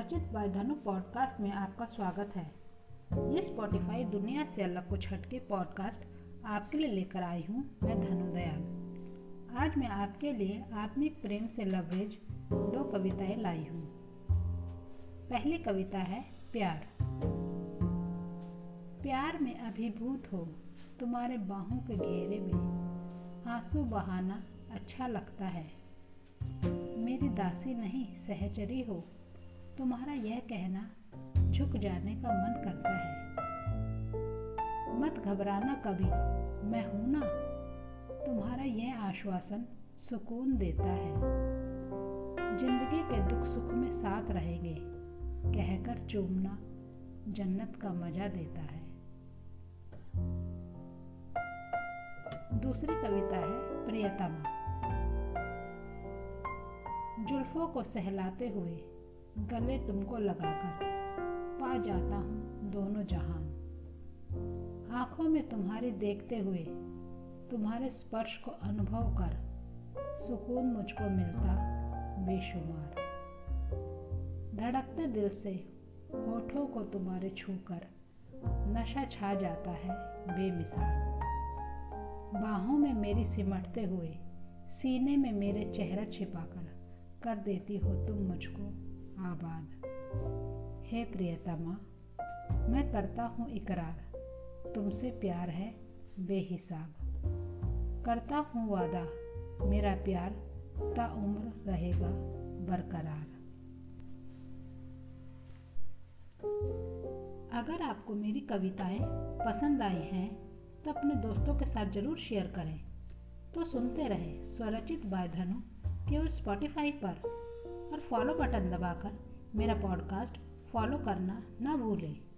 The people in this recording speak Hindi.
स्वरचित बाय धनु पॉडकास्ट में आपका स्वागत है। ये स्पॉटिफाई दुनिया से अलग कुछ हटके पॉडकास्ट आपके लिए लेकर आई हूँ मैं धनु दयाल आज मैं आपके लिए आत्मिक प्रेम से लवरेज दो कविताएँ लाई हूँ। पहली कविता है प्यार। प्यार में अभिभूत हो तुम्हारे बाहों के घेरे में आँसू बहाना अच्छा लगता है। मेरी दासी नहीं, सहचरी हो तुम्हारा यह कहना झुक जाने का मन करता है। मत घबराना कभी, मैं हूँ ना। तुम्हारा यह आश्वासन सुकून देता है। ज़िंदगी के दुख सुख में साथ रहेंगे, कहकर चूमना जन्नत का मज़ा देता है। दूसरी कविता है प्रियतमा। जुल्फों को सहलाते हुए गले तुमको लगाकर पा जाता हूँ दोनों जहान। आँखों में तुम्हारे देखते हुए, तुम्हारे स्पर्श को अनुभव कर सुकून मुझको मिलता बेशुमार। धड़कते दिल से होठों को तुम्हारे छूकर नशा छा जाता है बेमिसाल। बाहों में मेरी सिमटते हुए, सीने में मेरे चेहरा छिपाकर कर देती हो तुम मुझको। आबाद। हे प्रियतमा, मैं करता हूँ इकरार। तुमसे प्यार है बेहिसाब। करता हूँ वादा, मेरा प्यार ता उम्र रहेगा बरकरार। अगर आपको मेरी कविताएँ पसंद आई हैं तो अपने दोस्तों के साथ ज़रूर शेयर करें। तो सुनते रहे स्वरचित बाय धनु केवल स्पॉटिफाई पर। और फॉलो बटन दबाकर मेरा पॉडकास्ट फॉलो करना ना भूलें।